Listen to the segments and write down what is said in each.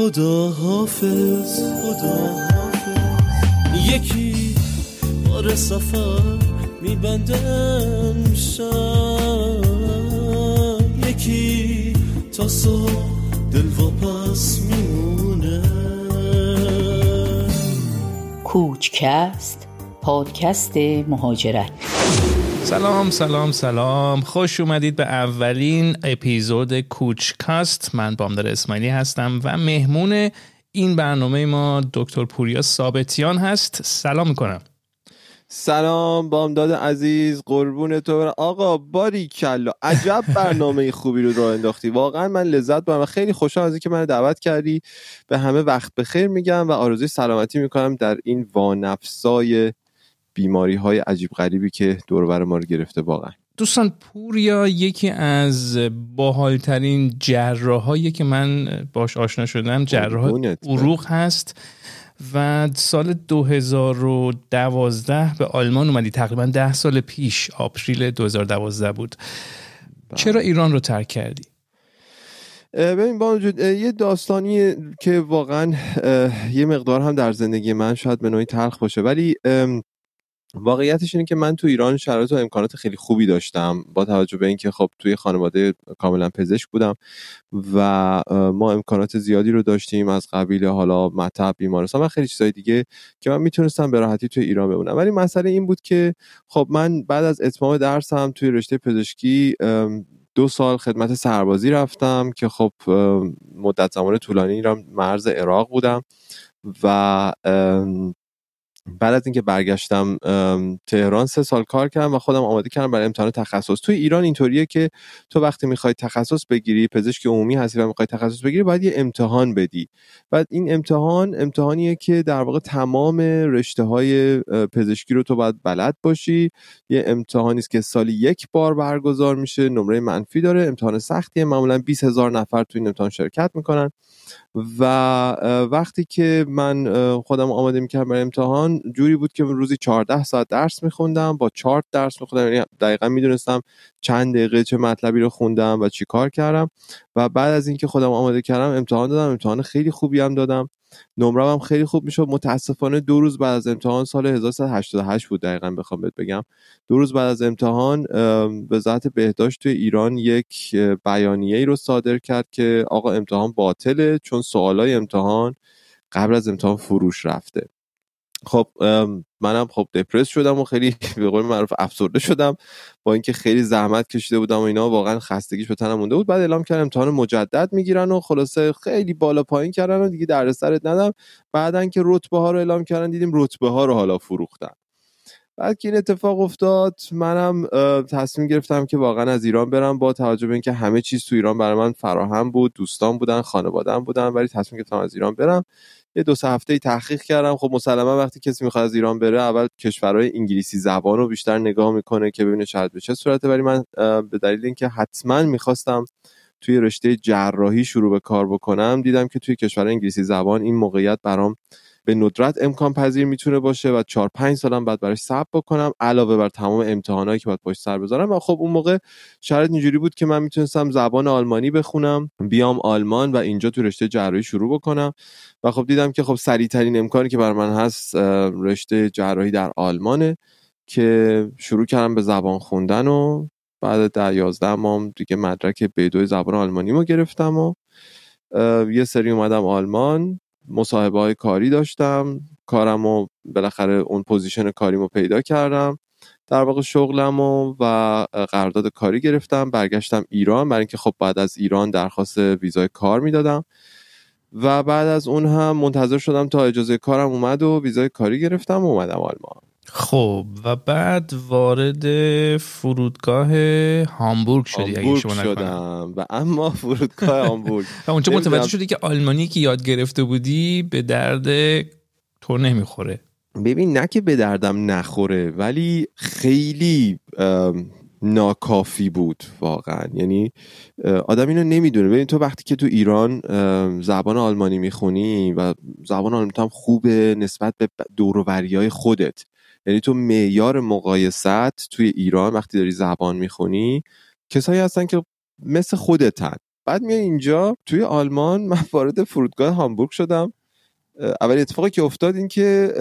خدا حافظ. خدا حافظ. یکی بار سفر میبندم شم یکی تا صبح دل پس میمونه. کوچکست پادکست مهاجرت. سلام سلام سلام. خوش اومدید به اولین اپیزود کوچکاست. من بامدار اسماعیلی هستم و مهمون این برنامه ما دکتر پوریا ثابتیان هست. سلام می‌کنم. سلام بامداد عزیز قربون تو. آقا باری کلا. عجب برنامه خوبی رو راه انداختی. واقعا من لذت برم خیلی خوشحال از اینکه من دعوت کردی. به همه وقت بخیر میگم و آرزوی سلامتی می‌کنم در این وانفسای بیماری های عجیب غریبی که دور ما رو گرفته واقعا دوستان پوریا یکی از باحالترین جراحایی که من باش آشنا شدم جراح عروق هست و سال 2012 به آلمان اومدی تقریبا ده سال پیش آپریل 2012 بود چرا بله. ایران رو ترک کردی؟ ببین با وجود یه داستانی که واقعا یه مقدار هم در زندگی من شاید به نوعی تلخ باشه ولی واقعیتش اینه که من تو ایران شرایط و امکانات خیلی خوبی داشتم با توجه به اینکه خب توی خانواده کاملا پزشک بودم و ما امکانات زیادی رو داشتیم از قبیل حالا مطب بیمارستان و خیلی چیزای دیگه که من می‌تونستم به راحتی توی ایران بمونم. ولی مسئله این بود که خب من بعد از اتمام درسم توی رشته پزشکی دو سال خدمت سربازی رفتم که خب مدت زمان طولانی را مرز عراق بودم و بعد از اینکه برگشتم تهران سه سال کار کردم و خودم آماده کردم برای امتحان تخصص. توی ایران اینطوریه که تو وقتی می‌خوای تخصص بگیری پزشک عمومی هستی و می‌خوای تخصص بگیری باید یه امتحان بدی. بعد این امتحان امتحانیه که در واقع تمام رشته های پزشکی رو تو باید بلد باشی. یه امتحانی است که سالی یک بار برگزار میشه نمره منفی داره امتحان سختیه. معمولا 20 هزار نفر تو این امتحان شرکت می‌کنن. و وقتی که من خودم آماده می‌کردم برای امتحان جوری بود که روزی 14 ساعت درس میخوندم با چارت درس میخوندم یعنی دقیقا می‌دونستم چند دقیقه چه مطلبی رو خوندم و چی کار کردم و بعد از اینکه خودم آماده کردم امتحان دادم امتحان خیلی خوبی هم دادم. نمره هم خیلی خوب می‌شد. متاسفانه دو روز بعد از امتحان سال 1388 بود دقیقا بخوام بهت بگم. دو روز بعد از امتحان وزارت بهداشت توی ایران یک بیانیه ای رو صادر کرد که آقا امتحان باطله چون سوالای امتحان قبل از امتحان فروش رفته. خب منم خب دپرس شدم و خیلی به قول معروف افسرده شدم با اینکه خیلی زحمت کشیده بودم و اینا واقعا خستگیش به تنم مونده بود. بعد اعلام کردم امتحان مجدد می‌گیرن و خلاصه خیلی بالا پایین کردن و دیگه در سرت ندم. بعدن که رتبه ها رو اعلام کردن دیدیم رتبه ها رو حالا فروختن. بعد که این اتفاق افتاد منم تصمیم گرفتم که واقعا از ایران برم با توجه به اینکه همه چیز تو ایران برای من فراهم بود دوستان بودن خانواده‌ام بودن ولی تصمیم گرفتم از ایران برم. یه دو سه هفته تحقیق کردم. خب مسلما وقتی کسی می‌خواد از ایران بره اول کشورهای انگلیسی زبان رو بیشتر نگاه می‌کنه که ببینه شاید به چه صورته. ولی من به دلیل اینکه حتما می‌خواستم توی رشته جراحی شروع به کار بکنم دیدم که توی کشور انگلیسی زبان این موقعیت برام به ندرت امکان پذیر می‌تونه باشه و 4 5 سالم بعد براش صبر بکنم علاوه بر تمام امتحانایی که باید پشت سر بذارم. و خب اون موقع شرط اینجوری بود که من می‌تونستم زبان آلمانی بخونم بیام آلمان و اینجا تو رشته جراحی شروع بکنم. و خب دیدم که خب سریع ترین امکانی که بر من هست رشته جراحی در آلمانه که شروع کردم به زبان خوندن و بعد در یازده ماه دیگه مدرک B2 زبان آلمانی رو گرفتم و یه سری اومدم آلمان. مصاحبه های کاری داشتم. کارم و بالاخره اون position کاریمو پیدا کردم. در واقع شغلم و, و قرارداد کاری گرفتم. برگشتم ایران. برای اینکه خب بعد از ایران درخواست ویزای کار می‌دادم. و بعد از اون هم منتظر شدم تا اجازه کارم اومد و ویزای کاری گرفتم و اومدم آلمان. خب و بعد وارد فرودگاه هامبورگ شدی اگه شما شدم. و اما فرودگاه هامبورگ. و اونجا متوجه شدی که آلمانی که یاد گرفته بودی به درد تو نمی‌خوره. ببین نه که به دردم نخوره ولی خیلی ناکافی بود واقعا. یعنی آدم اینو نمی‌دونه. ببین تو وقتی که تو ایران زبان آلمانی می‌خونی و زبان آلمانی هم خوبه نسبت به دوروری خودت. یعنی تو معیار مقایست توی ایران وقتی داری زبان می‌خونی کسایی هستن که مثل خودتن. بعد میای اینجا توی آلمان من وارد فرودگاه هامبورگ شدم. اول اتفاقی که افتاد این که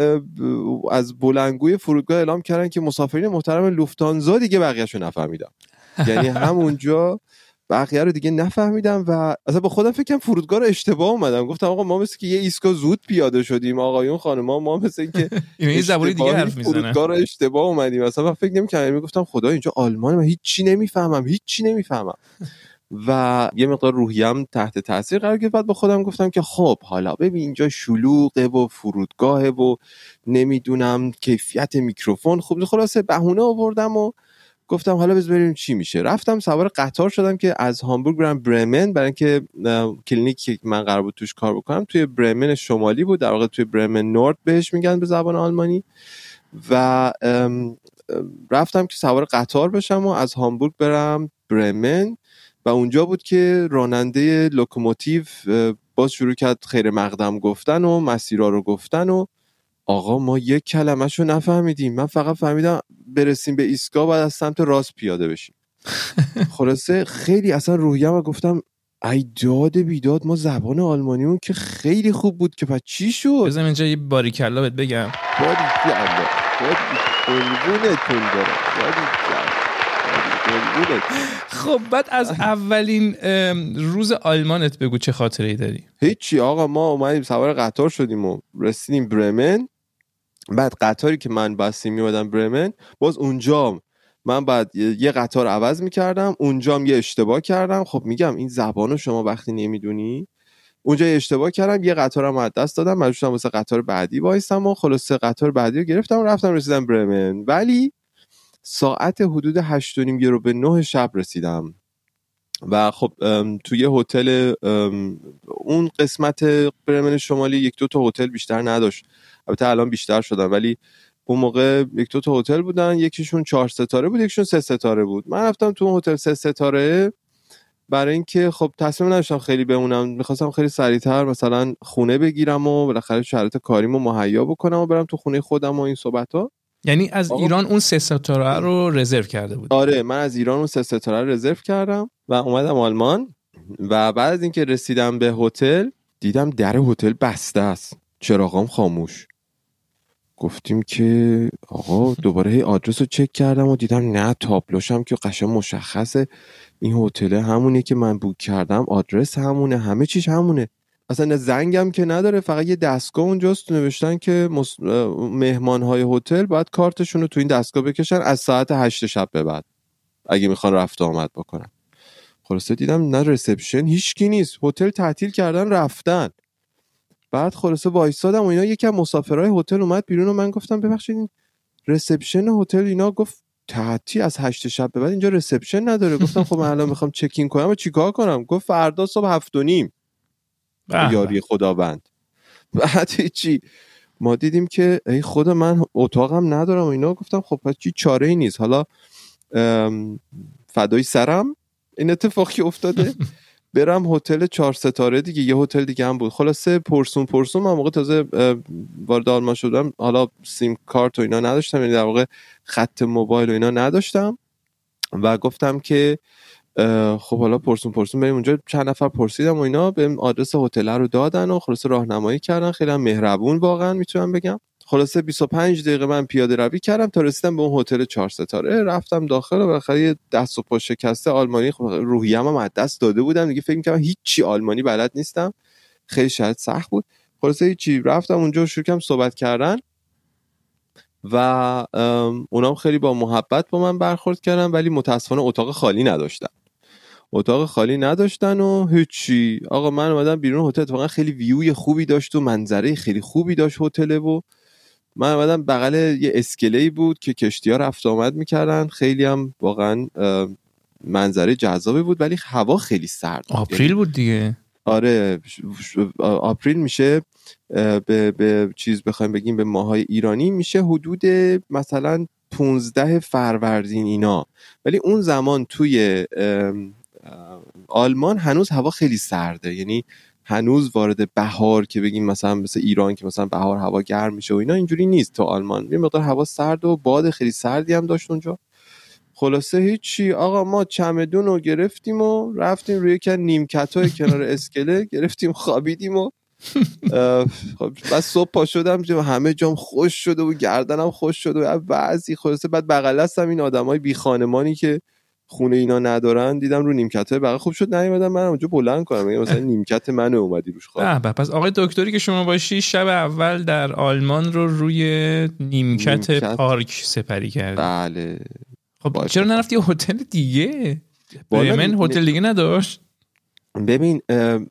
از بلنگوی فرودگاه اعلام کردن که مسافرین محترم لوفتانزا دیگه بقیهشو نفهمیدم یعنی همونجا بقیه رو دیگه نفهمیدم و اصلا با خودم فکرم فرودگاه رو اشتباه اومدم. گفتم آقا ما مثل که یه ایسکا زود پیاده شدیم آقایون خانم ما مثل که این زبانی دیگه حرف می‌زنه فرودگاه رو اشتباه اومدیم. اصلا من فکر نمی‌کردم. می‌گفتم خدا اینجا آلمان من هیچی نمی‌فهمم هیچی نمی‌فهمم. و یه مقدار روحیم تحت تاثیر قرار گرفت. بعد با خودم گفتم که خب حالا ببین اینجا شلوغه و فرودگاهه و نمی‌دونم کیفیت میکروفون. خوب خلاصه بهونه آوردم و گفتم حالا بذار ببینیم چی میشه. رفتم سوار قطار شدم که از هامبورگ برم برمن برای اینکه کلینیکی که من قرار بود توش کار بکنم توی برمن شمالی بود. در واقع توی برمن نورد بهش میگن به زبان آلمانی. و رفتم که سوار قطار بشم و از هامبورگ برم برمن. و اونجا بود که راننده لوکوموتیو باز شروع کرد خیر مقدم گفتن و مسیرها رو گفتن و آقا ما یک کلمهشو نفهمیدیم. من فقط فهمیدم برسیم به ایستگاه باید از سمت راست پیاده بشیم. خلاصه خیلی اصلا روحیم و گفتم ای داد بیداد ما زبان آلمانیمون که خیلی خوب بود که پس چی شد؟ بزنم اینجا یه باریکلا بهت بگم. باریکلا. قربونتون خب بعد از اولین روز آلمانت بگو چه خاطره ای داری؟ هیچی آقا ما اومدیم سوار قطار شدیم و رسیدیم برمن. بعد قطاری که من بستی میومدم برمن باز اونجا من بعد یه قطار عوض می‌کردم اونجام یه اشتباه کردم. خب میگم این زبانو شما وقتی نمی‌دونی. اونجا یه اشتباه کردم یه قطارم از دست دادم مجبور شدم واسه قطار بعدی وایسم و خلاصه قطار بعدی رو گرفتم و رفتم رسیدم برمن. ولی ساعت حدود هشت و نیم رو به نه شب رسیدم. و خب توی هتل اون قسمت برمن شمالی یک دو تا هتل بیشتر نداشت. البته الان بیشتر شدن ولی اون موقع یک دو تا هتل بودن یکیشون چهار ستاره بود یکیشون سه ستاره بود. من رفتم تو هتل سه ستاره برای اینکه خب تصمیم نداشتم خیلی بمونم. می‌خواستم خیلی سریعتر مثلا خونه بگیرم و بالاخره شرایط کاریمو مهیا بکنم و برم تو خونه خودم و این صحبت ها یعنی از. ایران اون سه ستاره رو رزرو کرده بود آره من از ایران اون سه ستاره رو رزرو کردم و اومدم آلمان و بعد از اینکه رسیدم به هتل دیدم در هتل بسته است. چراغام خاموش. گفتیم که آقا دوباره هی آدرس رو چک کردم و دیدم نه تابلوشم که قشنگ مشخصه. این هتل همونی که من بوک کردم. آدرس همونه همه چیش همونه. اصلا زنگم که نداره فقط یه دستگاه اونجاست نوشتن که مس... مهمان های هتل باید کارتشون رو تو این دستگاه بکشن از ساعت هشت شب به بعد اگه می‌خوان رفت آمد بکنن. خلاصه دیدم نه رسپشن هیچکی نیست. هتل تعطیل کردن رفتن. بعد خلاصه وایسادم و اینا یکم مسافرهای هتل اومد بیرون و من گفتم ببخشید رسپشن هتل اینا گفت تعطی از هشت شب به بعد اینجا رسپشن نداره. گفتم خب من الان می‌خوام چکین کنم و چیکار کنم؟ گفت فردا صبح هفت و نیم. یاری خداوند. بعد چی؟ ما دیدیم که ای خدا من اتاقم ندارم و اینا. گفتم خب پس چی؟ چاره ای نیست. حالا فدای سرم این اتفاقی افتاده. برم هتل چهار ستاره دیگه. یه هتل دیگه هم بود. خلاصه پرسون پرسون من موقع تازه وارد آلمان شدم. حالا سیم کارت و اینا نداشتم. یعنی در واقع خط موبایل و اینا نداشتم. و گفتم که خب حالا پرسون پرسون بریم اونجا. چند نفر پرسیدم و اینا. به آدرس هتل رو دادن و خلاصه راهنمایی کردن. خیلی هم مهربون واقعا می‌تونم بگم. خلاصه 25 دقیقه من پیاده روی کردم تا رسیدم به اون هتل چهار ستاره. رفتم داخل و بالاخره دست و پا شکسته آلمانی خب روحیم هم از دست داده بودم. دیگه فکر می‌کردم هیچی آلمانی بلد نیستم. خیلی شاید سخت بود. خلاصه هیچی. رفتم اونجا شروع کردم صحبت کردن. و اونام خیلی با محبت با من برخورد کردن ولی متاسفانه اتاق خالی نداشتن. اتاق خالی نداشتن و هیچی. آقا من اومدم بیرون هتل اتفاقا خیلی ویوی خوبی داشت و منظره خیلی خوبی داشت هتل و من اومدم بغل یه اسکله بود که کشتی ها رفت آمد می‌کردن. خیلی هم واقعا منظره جذابی بود ولی هوا خیلی سرد آپریل بود دیگه. آره آپریل میشه به, به چیز بخوایم بگیم به ماهای ایرانی میشه حدود مثلا 15 فروردین اینا. ولی اون زمان توی آلمان هنوز هوا خیلی سرده. یعنی هنوز وارد بهار که بگیم مثلا مثل ایران که مثلا بهار هوا گرم میشه و اینا اینجوری نیست تو آلمان. یه مقدار هوا سرد و باد خیلی سردی هم داشت اونجا. خلاصه هیچی. آقا ما چمدون رو گرفتیم و رفتیم روی که نیمکت های کنار اسکله گرفتیم خوابیدیم و خب بعد صبح پا شدم همه جام خوش شده و گردنم خوش شده و بعضی خلاصه بعد بغل هستم این آدمای بی خانمانی که خونه اینا ندارن دیدم رو نیمکت های بغل خوب شد نیومدم من اونجا بلند کنم مثلا نیمکت منو اومدی روش خواب پس آقای دکتری که شما باشی شب اول در آلمان رو روی نیمکت, نیمکت. پارک سپری کردی. بله. خب باشه. چرا نرفتی هتل دیگه؟ برمن نی- هتل دیگه نداشت. ببین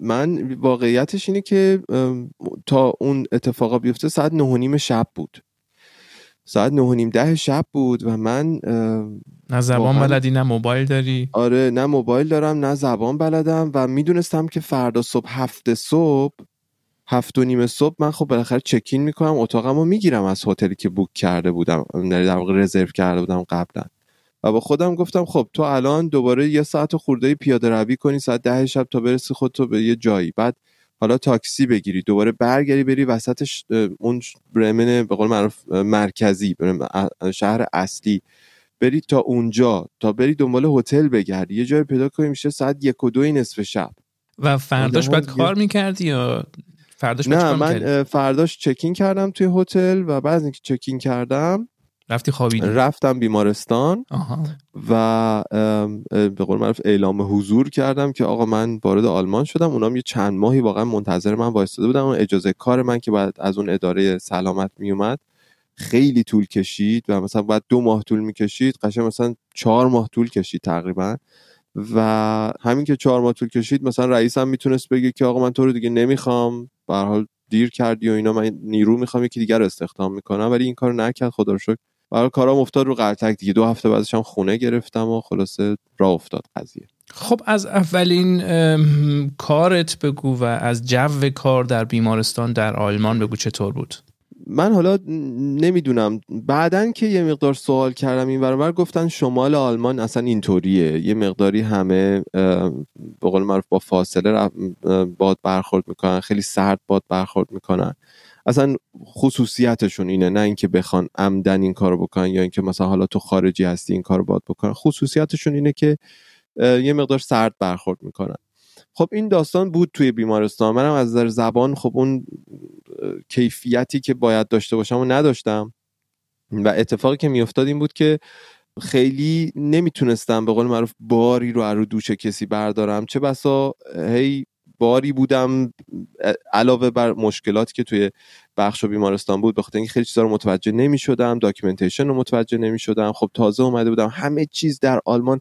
من واقعیتش اینه که تا اون اتفاقا بیفته ساعت نه نیم شب بود. ساعت نه نیم ده شب بود و من نه زبان واقعاً. بلدی نه موبایل داری؟ آره نه موبایل دارم نه زبان بلدم و می‌دونستم که فردا صبح هفته صبح هفت و نیم صبح من خب بالاخره چکین می‌کنم اتاقم رو می‌گیرم از هتلی که بوک کرده بودم یعنی در واقع رزرو کرده بودم قبلا. و با خودم گفتم خب تو الان دوباره یه ساعت خورده پیاده روی کنی ساعت ده شب تا برسی خودتو به یه جایی. بعد حالا تاکسی بگیری دوباره برگری بری وسطش اه، اون برمن به قول معروف مرکزی برمن شهر اصلی. بری تا اونجا تا بری دنبال هتل بگردی. یه جایی پیدا کنی میشه ساعت یک و دوی نصف شب. و فرداش بعد کار می‌کردی یا فرداش نه من فرداش چکین کردم توی هتل و بعد اینکه چکین کردم رفتی خوابیدی؟ رفتم بیمارستان آها. و به قول معروف اعلام حضور کردم که آقا من وارد آلمان شدم. اونام یه چند ماهی واقعا منتظر من وایستاده بودم اون اجازه کار من که بعد از اون اداره سلامت میومد خیلی طول کشید و مثلا بعد دو ماه طول می‌کشید قشنگ مثلا چهار ماه طول کشید تقریبا. و همین که چهار ماه طول کشید مثلا رئیسم می‌تونست بگه که آقا من تو رو دیگه نمی‌خوام به حال دیر کردی و اینا من نیرو می‌خوام یکی دیگر رو استخدام می‌کنم. ولی این کار نکرد خدا رو شکر. برای کارام افتاد رو قرتک دیگه. دو هفته بعدش هم خونه گرفتم و خلاصه راه افتاد قضیه. خب از اولین کارت بگو و از جو کار در بیمارستان در آلمان بگو چطور بود؟ من حالا نمی‌دونم. بعدن که یه مقدار سوال کردم این برابر گفتن شمال آلمان اصلا اینطوریه. یه مقداری همه به قول معروف با فاصله باد برخورد می‌کنن خیلی سرد باد برخورد می‌کنن. اصلا خصوصیتشون اینه نه اینکه بخوان عمدن این کارو بکنن یا اینکه مثلا حالا تو خارجی هستی این کارو باید بکنن. خصوصیتشون اینه که یه مقدار سرد برخورد می‌کنن. خب این داستان بود توی بیمارستان. منم از نظر زبان خب اون کیفیتی که باید داشته باشم و نداشتم. و اتفاقی که میافتاد این بود که خیلی نمی‌تونستم به قول معروف باری رو رو دوش کسی بردارم. چه بسا هی باری بودم علاوه بر مشکلاتی که توی بخش و بیمارستان بود بخاطر اینکه خیلی چیزا رو متوجه نمی‌شدم documentation رو متوجه نمی‌شدم. خب تازه اومده بودم همه چیز در آلمان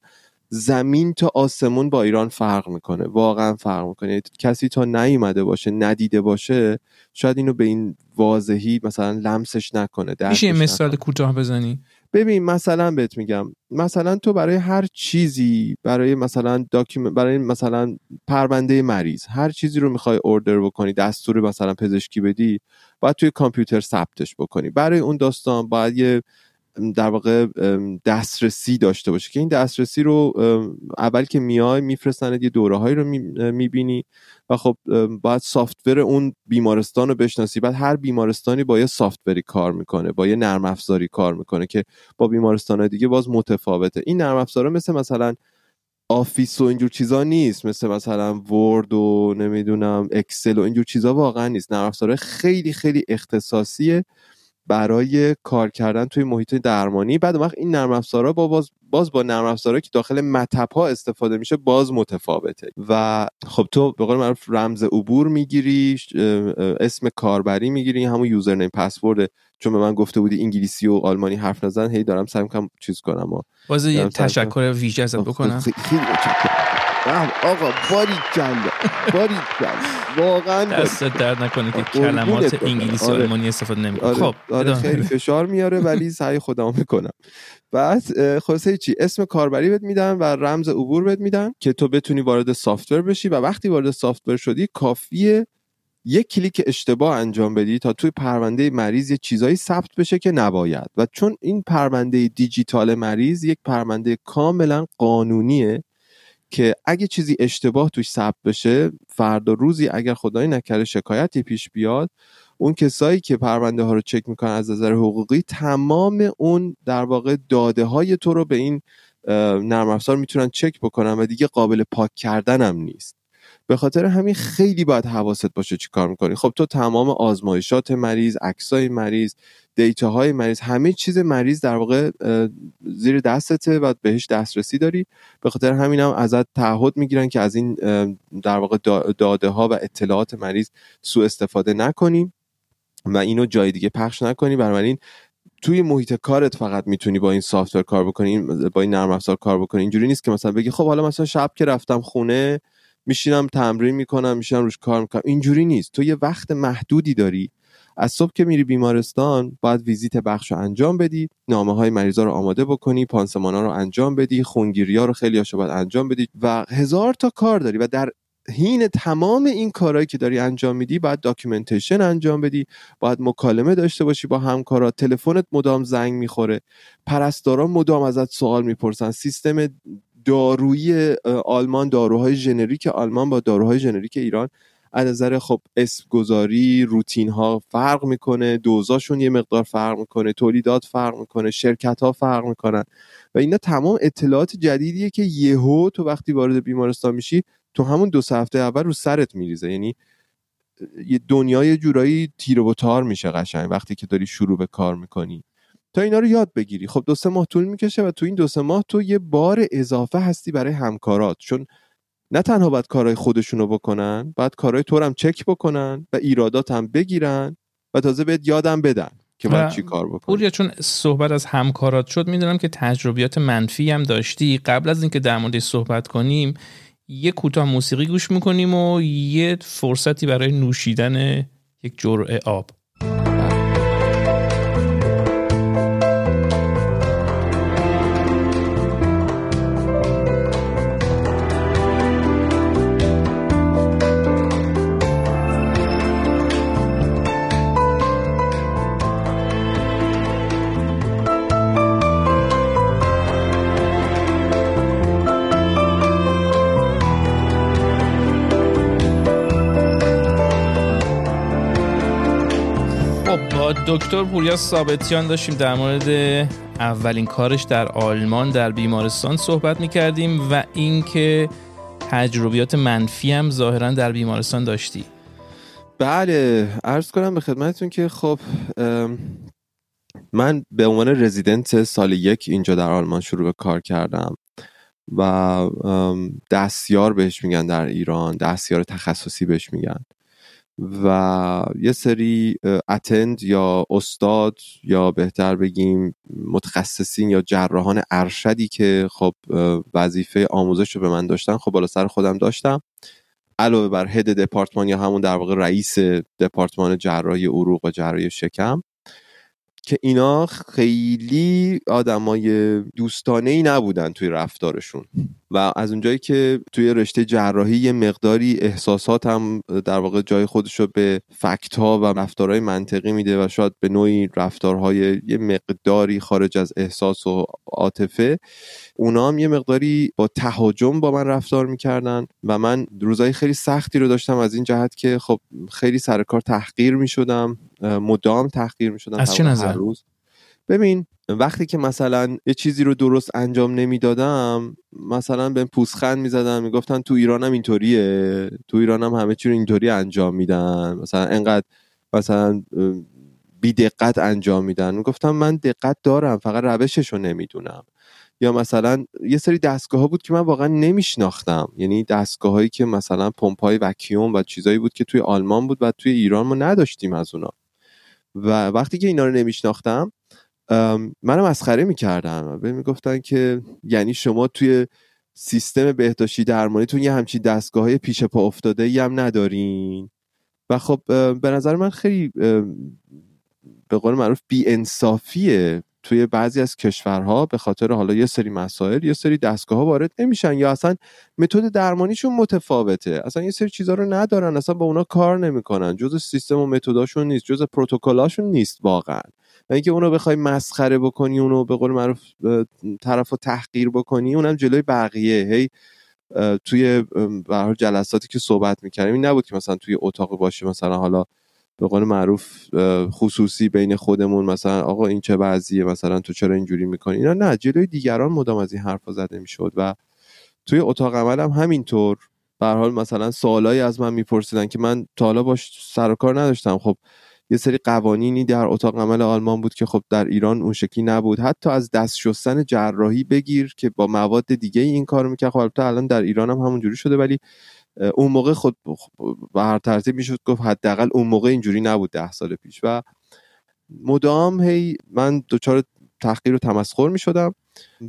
زمین تا آسمون با ایران فرق می‌کنه. واقعا فرق می‌کنه. یعنی کسی تا نیومده باشه ندیده باشه شاید اینو به این واضحی مثلا لمسش نکنه میشه یه مثال. کوتاه بزنی؟ ببین مثلا بهت میگم. مثلا تو برای هر چیزی برای مثلا داکیوم برای مثلا پرونده مریض هر چیزی رو می‌خوای اوردر بکنی دستور مثلا پزشکی بدی باید توی کامپیوتر ثبتش بکنی. برای اون داستان باید یه در واقع دسترسی داشته باشه که این دسترسی رو اول که میای میفرستند یه دوره هایی رو می‌بینی و خب باید سافتور اون بیمارستان رو بشناسی. بعد هر بیمارستانی با یه سافتوری کار می‌کنه با یه نرم افزاری کار می‌کنه که با بیمارستان دیگه باز متفاوته. این نرم افزارا مثل مثلا Office و اینجور چیزا نیست. مثل مثلا Word و نمی‌دونم Excel و اینجور چیزا واقعا نیست. نرم خیلی خیلی اختصاصیه. برای کار کردن توی محیط درمانی. بعد وقت این نرم افزارا با باز, باز با نرم افزارا که داخل مطب ها استفاده میشه باز متفاوته. و خب تو به قول معروف رمز عبور می‌گیری اسم کاربری می‌گیری همون username password. چون به من گفته بودی انگلیسی و آلمانی حرف نزن هی دارم سعی می‌کنم چیز کنم و باز یه تشکر ویژه ازت بکنم. بله، آقا باری کلا باری کلا واقعا دست درد نکنه که کلمات. انگلیسی آره. آلمانی استفاده نمی‌کنه آره, خب آره خیلی. فشار میاره ولی سعی خودمو می‌کنم بعد خلاصه چی اسم کاربری بهت میدن و رمز عبور بهت میدن که تو بتونی وارد software بشی و وقتی وارد software شدی کافیه یک کلیک اشتباه انجام بدی تا توی پرونده مریض یه چیزایی ثبت بشه که نباید و چون این پرونده دیجیتال مریض یک پرونده کاملا قانونیه که اگه چیزی اشتباه توش ثبت بشه فردا روزی اگر خدای نکرده شکایتی پیش بیاد اون کسایی که پرونده ها رو چک می‌کنن از نظر حقوقی تمام اون در واقع داده های تو رو به این نرم افزار می‌تونن چک بکنن و دیگه قابل پاک کردن هم نیست. به خاطر همین خیلی باید حواست باشه چی کار می‌کنی. خب تو تمام آزمایشات مریض عکسای مریض دیتاهای مریض. همه چیز مریض در واقع زیر دستته و بهش دسترسی داری. به خاطر همین هم ازت تعهد می‌گیرن که از این در واقع داده ها و اطلاعات مریض سوء استفاده نکنی و اینو جای دیگه پخش نکنی. بنابراین توی محیط کارت فقط می‌تونی با این سافتور کار بکنی با این نرم افزار کار بکنی. اینجوری نیست که مثلا بگی خب حالا مثلا شب که رفتم خونه میشینم تمرین می‌کنم میشینم روش کار می‌کنم. اینجوری نیست. تو یه وقت محدودی داری از صبح که میری بیمارستان باید ویزیت بخش رو انجام بدی نامه های مریضا رو آماده بکنی پانسمان ها رو انجام بدی خونگیری ها رو خیلی هاشو باید انجام بدی و هزار تا کار داری و در حین تمام این کارهایی که داری انجام میدی باید documentation انجام بدی باید مکالمه داشته باشی با همکارا تلفنت مدام زنگ می‌خوره پرستارا مدام ازت سوال می‌پرسن سیستم دارویی آلمان داروهای ژنریک آلمان با داروهای ژنریک ایران از نظر خب اسم گذاری روتین ها فرق می‌کنه دوزاشون یه مقدار فرق می‌کنه تولیدات فرق می‌کنه شرکت ها فرق می‌کنن و اینا تمام اطلاعات جدیدیه که یهو تو وقتی وارد بیمارستان میشی تو همون دو هفته اول رو سرت میریزه. یعنی یه دنیای جورایی تیر و تار میشه قشنگ وقتی که داری شروع به کار می‌کنی. تا اینا رو یاد بگیری. خب دو سه ماه طول می‌کشه و تو این دو سه ماه تو یه بار اضافه هستی برای همکارات. چون نه تنها باید کارهای خودشونو بکنن باید کارهای تو هم چک بکنن و ایرادات هم بگیرن و تازه بهت یادم بدن که باید چی کار بکنی. پوریا چون صحبت از همکارات شد می‌دونم که تجربیات منفی هم داشتی. قبل از اینکه در موردش صحبت کنیم یه کوتاه موسیقی گوش می‌کنیم و یه فرصتی برای نوشیدن یک جرعه آب. دکتر پوریا ثابتیان داشتیم در مورد اولین کارش در آلمان در بیمارستان صحبت می‌کردیم و اینکه تجربیات منفی هم ظاهرا در بیمارستان داشتی. بله عرض کنم به خدمتتون که خب من به عنوان رزیدنت سال یک اینجا در آلمان شروع به کار کردم و دستیار بهش میگن در ایران دستیار تخصصی بهش میگن. و یه سری اتند یا استاد یا بهتر بگیم متخصصین یا جراحان ارشدی که خب وظیفه آموزش رو به من داشتن خب بالا سر خودم داشتم. علاوه بر هد دپارتمان یا همون در واقع رئیس دپارتمان جراحی عروق و جراحی شکم که اینا خیلی آدمای دوستانه ای نبودن توی رفتارشون. و از اونجایی که توی رشته جراحی یه مقداری احساسات هم در واقع جای خودش رو به فکت ها و رفتارهای منطقی میده و شاید به نوعی رفتارهای یه مقداری خارج از احساس و عاطفه اونا هم یه مقداری با تهاجم با من رفتار می‌کردن و من روزای خیلی سختی رو داشتم از این جهت که خب خیلی سر کار تحقیر می‌شدم مدام تحقیر می‌شدم از چه نظر؟ روز ببین وقتی که مثلا یه چیزی رو درست انجام نمی‌دادم مثلا به پوسخند می‌زدم می‌گفتن تو ایرانم اینطوریه تو ایرانم همه چی رو اینطوری انجام میدن. مثلا انقدر مثلا بی دقت انجام میدن. می‌گفتم من دقت دارم فقط روشش رو نمی‌دونم. یا مثلا یه سری دستگاه ها بود که من واقعا نمیشناختم. یعنی دستگاه هایی که مثلا پمپ های وکیوم و چیزایی بود که توی آلمان بود و توی ایران ما نداشتیم از اونا. و وقتی که اینا رو نمیشناختم منم مسخره می‌کردم به می‌گفتن که یعنی شما توی سیستم بهداشتی درمانیتون یه همچین دستگاه های پیش پا افتاده هم ندارین. و خب به نظر من خیلی به قول معروف بی انصافیه توی بعضی از کشورها به خاطر حالا یه سری مسائل یه سری دستگاه ها وارد نمیشن یا اصلا متد درمانیشون متفاوته. اصلا یه سری چیزها رو ندارن اصلا با اونا کار نمی‌کنن. جز سیستم و متداشون نیست جز پروتکلاشون نیست واقعا. و اینکه اونو بخوای مسخره بکنی اونو به قول معروف طرف تحقیر بکنی اونم جلوی بقیه. هی توی به جلساتی که صحبت می‌کردیم این نبود که مثلا توی اتاق باشه مثلا حالا به قول معروف خصوصی بین خودمون مثلا آقا این چه وضعیه مثلا تو چرا اینجوری می‌کنی؟ اینا نه جلوی دیگران مدام از این حرفا زده می‌شد و توی اتاق عملم همینطور. به حال مثلا سوالایی از من میپرسیدن که من تا حالا باش سر و کار نداشتم. خب یه سری قوانینی در اتاق عمل آلمان بود که خب در ایران اون شکلی نبود. حتی از دست شستن جراحی بگیر که با مواد دیگه این کارو می‌کرد. خب البته الان در ایران هم همونجوری شده ولی اون موقع خود به هر ترتیب می‌شد گفت حداقل اون موقع اینجوری نبود ده سال پیش. و مدام هی من دچار تحقیر و تمسخر می شدم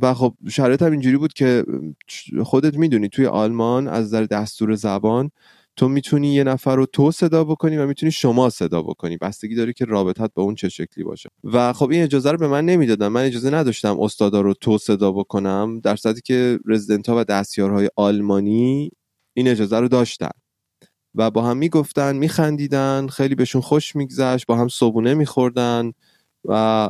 و خب شرایط هم اینجوری بود که خودت می‌دونی توی آلمان از در دستور زبان تو می‌تونی یه نفر رو تو صدا بکنی و می‌تونی شما صدا بکنی. بستگی داری که رابطت با اون چه شکلی باشه. و خب این اجازه رو به من نمی‌دادن. من اجازه نداشتم استادا رو تو صدا بکنم در صورتی که رزیدنت ها و دستیارهای آلمانی این اجازه رو داشتن. و با هم می‌گفتن میخندیدن خیلی بهشون خوش میگذشت با هم صبونه میخوردن و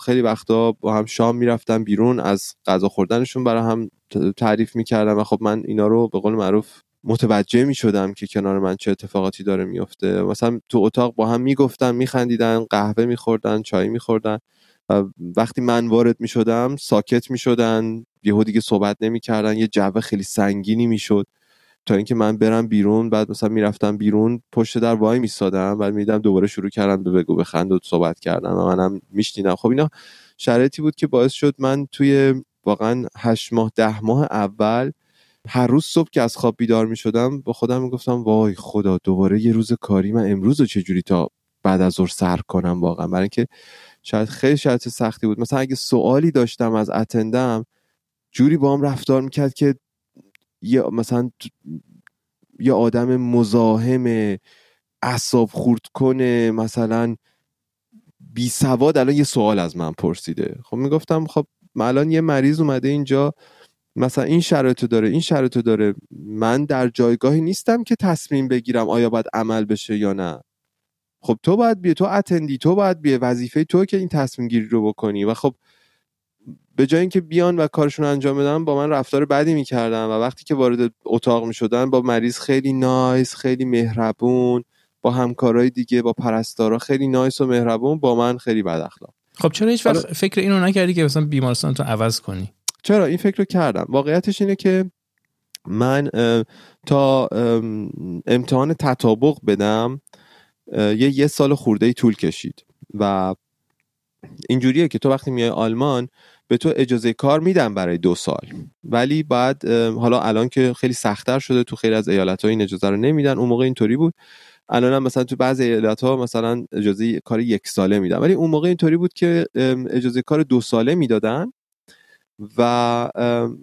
خیلی وقتا با هم شام می‌رفتن بیرون از غذا خوردنشون برای هم تعریف می‌کردن و خب من اینا رو به قول معروف متوجه می شدم که کنار من چه اتفاقاتی داره میفته مثلا تو اتاق با هم می‌گفتن میخندیدن قهوه میخوردن چای میخوردن و وقتی من وارد می شدم ساکت می شدن یهو دیگه صحبت نمی‌کردن یه جو خیلی سنگینی می‌شد تا اینکه من برم بیرون. بعد مثلا می‌رفتم بیرون پشت در وای میستادم بعد میدم دوباره شروع کردم به بگو بخند و صحبت کردم و منم میشنیدم. خب اینا شرایطی بود که باعث شد من توی واقعا هشت ماه ده ماه اول هر روز صبح که از خواب بیدار می شدم با خودم می‌گفتم وای خدا دوباره یه روز کاری من امروز رو چجوری تا بعد از ظهر سر کنم واقعا؟ برای اینکه شاید خیلی شرط سختی بود. مثلا اگه سوالی داشتم از اتندم جوری با هم رفتار می‌کرد که یا مثلا یه آدم مزاحم اصاب خورد کنه مثلا بی سواد الان یه سوال از من پرسیده. خب می‌گفتم خب الان یه مریض اومده اینجا مثلا این شرایطو داره این شرایطو داره من در جایگاهی نیستم که تصمیم بگیرم آیا باید عمل بشه یا نه. خب تو باید بیه تو اتندی تو باید بیه وظیفه تو که این تصمیم گیری رو بکنی. و خب به جای اینکه بیان و کارشون انجام بدن با من رفتار بدی می‌کردن و وقتی که وارد اتاق می‌شدن با مریض خیلی نایس خیلی مهربون با همکارای دیگه با پرستارا خیلی نایس و مهربون با من خیلی بد اخلاق خب چرا هیچ وقت فکر اینو نکردی که مثلا بیمارستان تو عوض کنی؟ چرا؟ این فکر رو کردم. واقعیتش اینه که من تا امتحان تطابق بدم یه یه سال خورده ای طول کشید. و اینجوریه که تو وقتی میای آلمان به تو اجازه کار میدن برای دو سال. ولی بعد حالا الان که خیلی سختتر شده تو خیلی از ایالت ها این اجازه رو نمیدن. اون موقع اینطوری بود. الان هم مثلا تو بعضی ایالت ها مثلا اجازه کار یک ساله میدن. ولی اون موقع اینطوری بود که اجازه کار دو ساله می‌دادن. و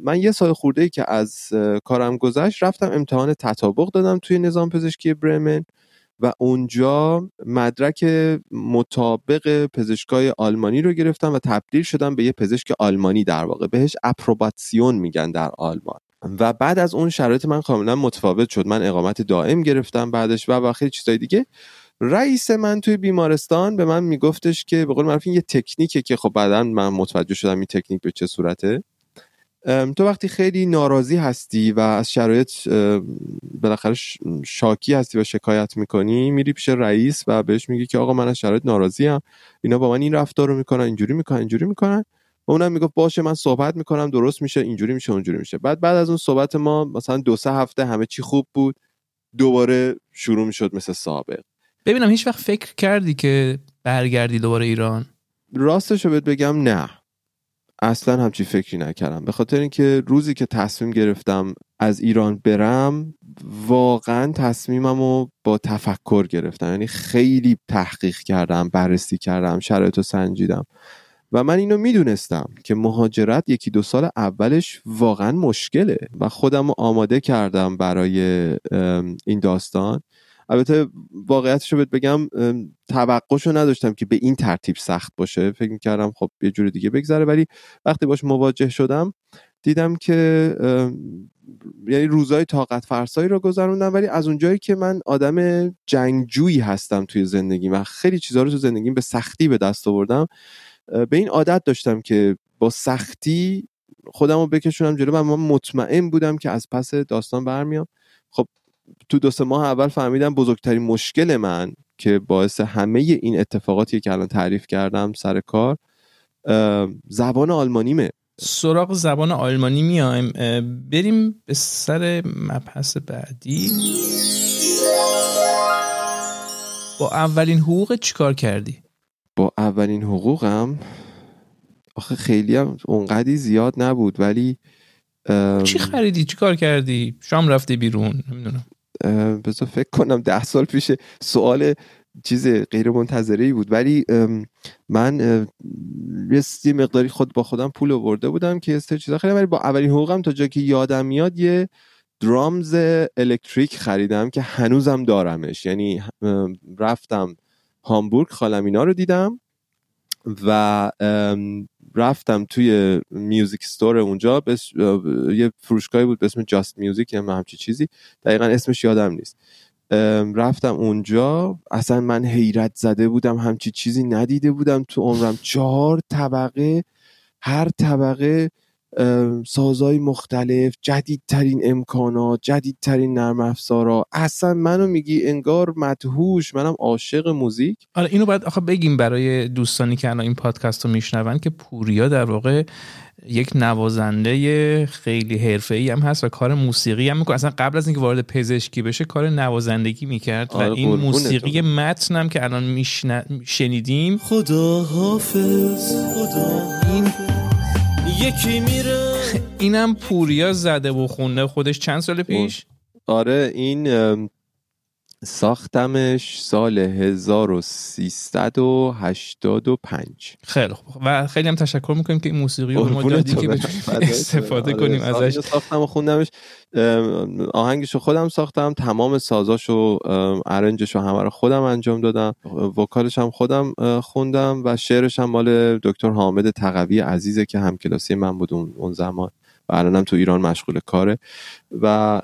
من یه سال خورده ای که از کارم گذشت رفتم امتحان تطابق دادم توی نظام پزشکی برمن و اونجا مدرک مطابق پزشکای آلمانی رو گرفتم و تبدیل شدم به یه پزشک آلمانی در واقع. بهش اپروباتسیون میگن در آلمان. و بعد از اون شرایط من کاملا متفاوت شد. من اقامت دائم گرفتم بعدش و خیلی چیزای دیگه. رئیس من توی بیمارستان به من میگفتش که به قول معروف یه تکنیکه که خب بعدا من متوجه شدم این تکنیک به چه صورته. تو وقتی خیلی ناراضی هستی و از شرایط بالاخره شاکی هستی و شکایت می‌کنی میری پیش رئیس و بهش میگی که آقا من از شرایط ناراضی ام اینا با من این رفتار رو می‌کنن اینجوری می‌کنن اینجوری می‌کنن. و اونم می‌گفت باشه من صحبت می‌کنم درست میشه اینجوری میشه اونجوری میشه. بعد بعد از اون صحبت ما مثلا دو سه هفته همه چی خوب بود. دوباره شروع می‌شد مثل سابق. ببینم هیچ وقت فکر کردی که برگردی دوباره ایران؟ راستش رو بهت بگم نه. اصلا همچی فکری نکردم. به خاطر اینکه روزی که تصمیم گرفتم از ایران برم واقعا تصمیمم رو با تفکر گرفتم. یعنی خیلی تحقیق کردم بررسی کردم شرایط رو سنجیدم. و من اینو می‌دونستم که مهاجرت یکی دو سال اولش واقعا مشکله و خودم رو آماده کردم برای این داستان. البته واقعیتش رو بگم توقعشو نداشتم که به این ترتیب سخت باشه. فکر می‌کردم خب یه جور دیگه بگذره. ولی وقتی باش مواجه شدم دیدم که یعنی روزای طاقت فرسایی رو گذروندم. ولی از اونجایی که من آدم جنگجویی هستم توی زندگی و خیلی چیزها رو تو زندگیم به سختی به دست آوردم به این عادت داشتم که با سختی خودم رو بکشونم جلو و من مطمئن بودم که از پس داستان برمیام. خب تو دو سه ماه اول فهمیدم بزرگترین مشکل من که باعث همه این اتفاقاتی که الان تعریف کردم سر کار زبان آلمانیمه. سراغ زبان آلمانی میایم. بریم به سر مبحث بعدی. با اولین حقوق چیکار کردی؟ با اولین حقوقم؟ آخه خیلی هم اونقدی زیاد نبود ولی چی خریدی؟ چی کار کردی؟ شام رفته بیرون نمی‌دونم. بذار فکر کنم ده سال پیش سوال چیز غیر منتظره ای بود. ولی من یه مقداری خود با خودم پول آورده بودم که یه چیزا خریدم. ولی با اولین حقوقم تا جایی که یادم میاد یه درامز الکتریک خریدم که هنوزم دارمش. یعنی رفتم هامبورگ خالم اینا رو دیدم. و رفتم توی میوزیک ستور اونجا بس یه فروشگاهی بود به اسم جاست میوزیک یا همچی چیزی. دقیقا اسمش یادم نیست. رفتم اونجا. اصلا من حیرت زده بودم همچی چیزی ندیده بودم تو عمرم. چهار طبقه هر طبقه سازهای مختلف جدیدترین امکانات جدیدترین نرم افزارا. اصلا منو میگی انگار مدهوش. منم عاشق موزیک. آره اینو باید آخه بگیم برای دوستانی که الان این پادکست رو میشنون که پوریا در واقع یک نوازنده خیلی حرفه‌ای هم هست و کار موسیقی هم می‌کنه. اصلا قبل از اینکه وارد پزشکی بشه کار نوازندگی می‌کرد و آره، این موسیقی متن هم که الان میشن... شنیدیم خدا حافظ. خدا. این یکی میره. اینم پوریا زده و خونده خودش چند سال پیش؟ آره این ساختمش سال 1385 خیلی خوب. و خیلی هم تشکر می‌کنیم که این موسیقی رو ما دادی که. بتونیم استفاده برم. کنیم آره، ازش ساختم و خوندمش. ام، آهنگشو خودم ساختم تمام سازاشو ام، ارنجشو همه رو خودم انجام دادم. وکالش هم خودم خوندم و شعرش هم مال دکتر حامد تقوی عزیزه که همکلاسی من بود اون زمان. و الانم تو ایران مشغول کاره. و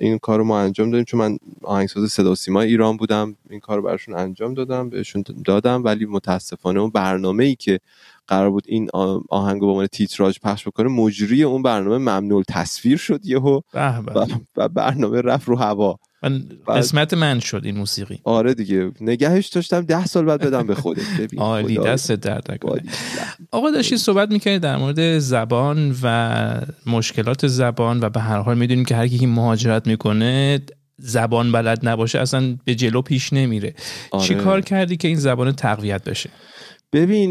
این کار رو ما انجام دادیم چون من آهنگساز صدا و سیما ایران بودم. این کار رو براشون انجام دادم بهشون دادم. ولی متاسفانه اون برنامه ای که قرار بود این آهنگ رو به عنوان تیتراژ پخش بکنه مجری اون برنامه ممنوع تصویر شد یهو. و برنامه رفت رو هوا. و قسمت من شد این موسیقی. آره دیگه. نگهش داشتم ده سال بعد بدم به خودت. عالی خدا. دست درد نکنه. آقا داشتی صحبت می‌کنی در مورد زبان و مشکلات زبان و به هر حال می‌دونیم که هر کی که مهاجرت می‌کنه زبان بلد نباشه اصلا به جلو پیش نمیره. آره. چی کار کردی که این زبان تقویت بشه؟ ببین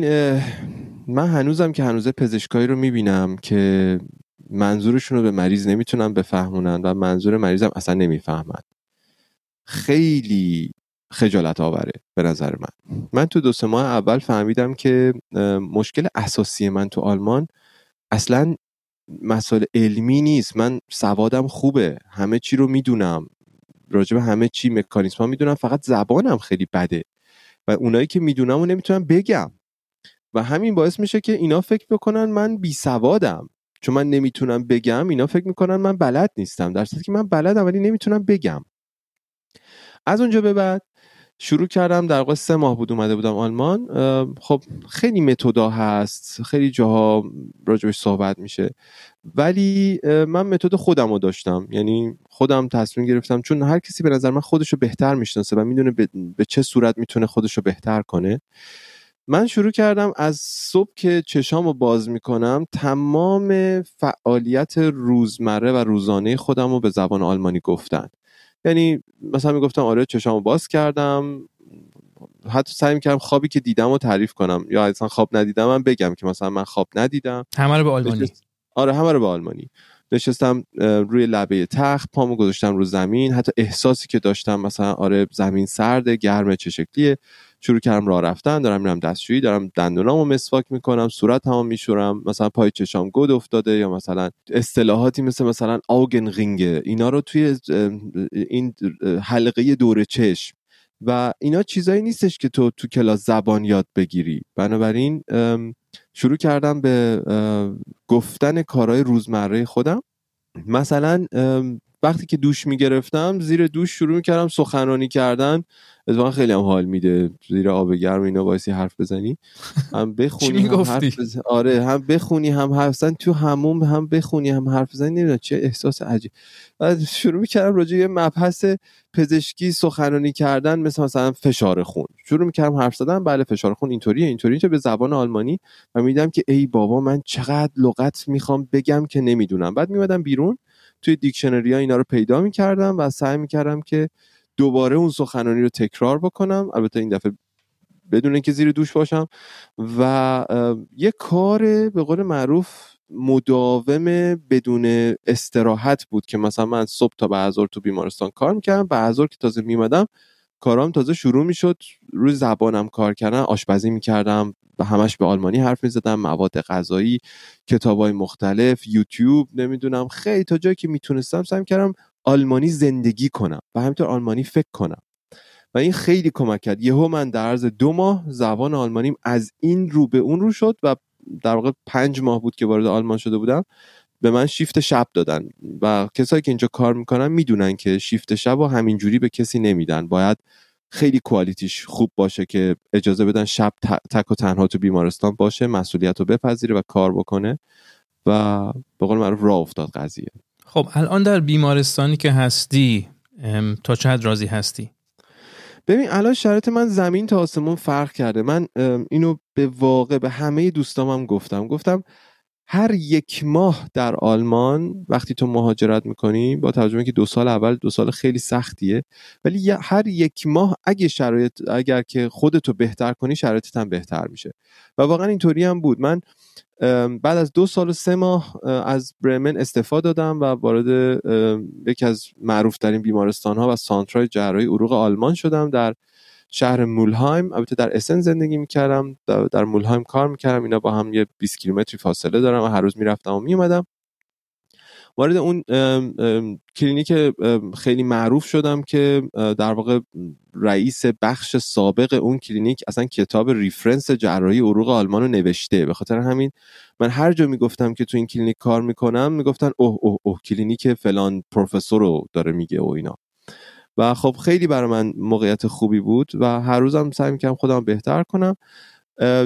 من هنوزم که هنوز پزشکایی رو می‌بینم که منظورشون رو به مریض نمی‌تونن بفهمونن و منظور مریضم اصلا نمی‌فهمن. خیلی خجالت آوره به نظر من. من تو دو سه ماه اول فهمیدم که مشکل اساسی من تو آلمان اصلا مسائل علمی نیست. من سوادم خوبه. همه چی رو می‌دونم. راجع به همه چی مکانیسم ها می‌دونم. فقط زبانم خیلی بده. و اونایی که می‌دونم و نمی‌تونم بگم. و همین باعث میشه که اینا فکر بکنن من بی سوادم. چون من نمی‌تونم بگم اینا فکر می‌کنن من بلد نیستم. در که من بلدم ولی نمی‌تونم بگم. از اونجا به بعد شروع کردم در واقع سه ماه بود اومده بودم آلمان. خب خیلی متدا هست خیلی جاها راجبش صحبت میشه. ولی من متد خودم رو داشتم. یعنی خودم تصمیم گرفتم چون هر کسی به نظر من خودش رو بهتر می‌شناسه و می‌دونه به چه صورت می‌تونه خودش رو بهتر کنه. من شروع کردم از صبح که چشام رو باز می‌کنم تمام فعالیت روزمره و روزانه خودم رو به زبان آلمانی گفتن. یعنی مثلا می‌گفتم آره چشام رو باز کردم. حتی سعی می‌کردم خوابی که دیدم رو تعریف کنم. یا اصلا خواب ندیدم من بگم که مثلا من خواب ندیدم. همه رو به آلمانی. نشست- آره همه رو به آلمانی. نشستم روی لبه تخت پامو گذاشتم رو زمین. حتی احساسی که داشتم مثلا آره زمین سرده گرمه چه شکلیه. شروع کردم راه رفتن دارم میرم دستشویی دارم دندونامو مسواک می‌کنم صورتمو میشورم مثلا پای چشام گود افتاده یا مثلا اصطلاحاتی مثل مثلا آگن رینگه اینا رو توی این حلقه دور چشم. و اینا چیزایی نیستش که تو تو کلاس زبان یاد بگیری. بنابراین شروع کردم به گفتن کارهای روزمره خودم. مثلا وقتی که دوش می‌گرفتم زیر دوش شروع می‌کردم سخنرانی کردن. اتفاقا خیلی هم حال میده زیر آب گرم اینا وایسی حرف بزنی. هم بخونی هم حرف بزنی. آره هم بخونی هم حرف بزنی. تو هموم هم بخونی هم حرف بزنی. نمی‌دونم چه احساس عجیب. بعد شروع می‌کردم راجع یه مبحث پزشکی سخنرانی کردن مثل مثلا فشار خون. شروع می‌کردم حرف زدن بله فشار خون اینطوریه اینطوری به زبان آلمانی و میدم که ای بابا من چقدر لغت می‌خوام بگم که نمی‌دونم. بعد میمدم بیرون. توی دیکشنری ها اینا رو پیدا می‌کردم و سعی می‌کردم که دوباره اون سخنرانی رو تکرار بکنم. البته این دفعه بدون اینکه زیر دوش باشم. و یه کار به قول معروف مداوم بدون استراحت بود که مثلا من صبح تا به تو بیمارستان کار می‌کردم. به که تازه میمدم کارام تازه شروع می‌شد. روی زبانم کار کردن آشپزی می‌کردم. و همش به آلمانی حرف می‌زدم مواد غذایی کتابای مختلف یوتیوب نمی‌دونم خیلی تا جایی که می‌تونستم سعی کردم آلمانی زندگی کنم و همینطور آلمانی فکر کنم. و این خیلی کمک کرد. یهو من در عرض دو ماه زبان آلمانیم از این رو به اون رو شد و در واقع پنج ماه بود که وارد آلمان شده بودم به من شیفت شب دادن. و کسایی که اینجا کار می‌کنن می‌دونن که شیفت شب و همینجوری به کسی نمیدن. باید خیلی کوالیتیش خوب باشه که اجازه بدن شب تک و تنها تو بیمارستان باشه مسئولیت رو بپذیره و کار بکنه و به قول معروف راه افتاد قضیه. خب الان در بیمارستانی که هستی تا حد راضی هستی؟ ببین الان شرایط من زمین تا آسمون فرق کرده. من اینو به واقع به همه دوستامم گفتم. گفتم هر یک ماه در آلمان وقتی تو مهاجرت می‌کنی با توجه که دو سال اول دو سال خیلی سختیه ولی هر یک ماه اگه شرایط اگر که خودتو بهتر کنی شرایطت هم بهتر میشه. و واقعا اینطوری هم بود. من بعد از دو سال و سه ماه از برمن استفاده دادم و وارد یکی از معروف ترین بیمارستان ها و سانترای جراحی عروق آلمان شدم در شهر مولهایم. البته در اسن زندگی می‌کردم در مولهایم کار می‌کردم. اینا با هم یه 20 کیلومتری فاصله دارم و هر روز می‌رفتم و میومدم وارد اون کلینیک خیلی معروف شدم که در واقع رئیس بخش سابق اون کلینیک اصلا کتاب reference جراحی عروق آلمان رو نوشته. به خاطر همین من هر جا می‌گفتم که تو این کلینیک کار می‌کنم می‌گفتن اوه اوه اوه کلینیک فلان پروفسور رو داره میگه و اینا. و خب خیلی برای من موقعیت خوبی بود و هر روزم سعی می‌کنم خودم بهتر کنم.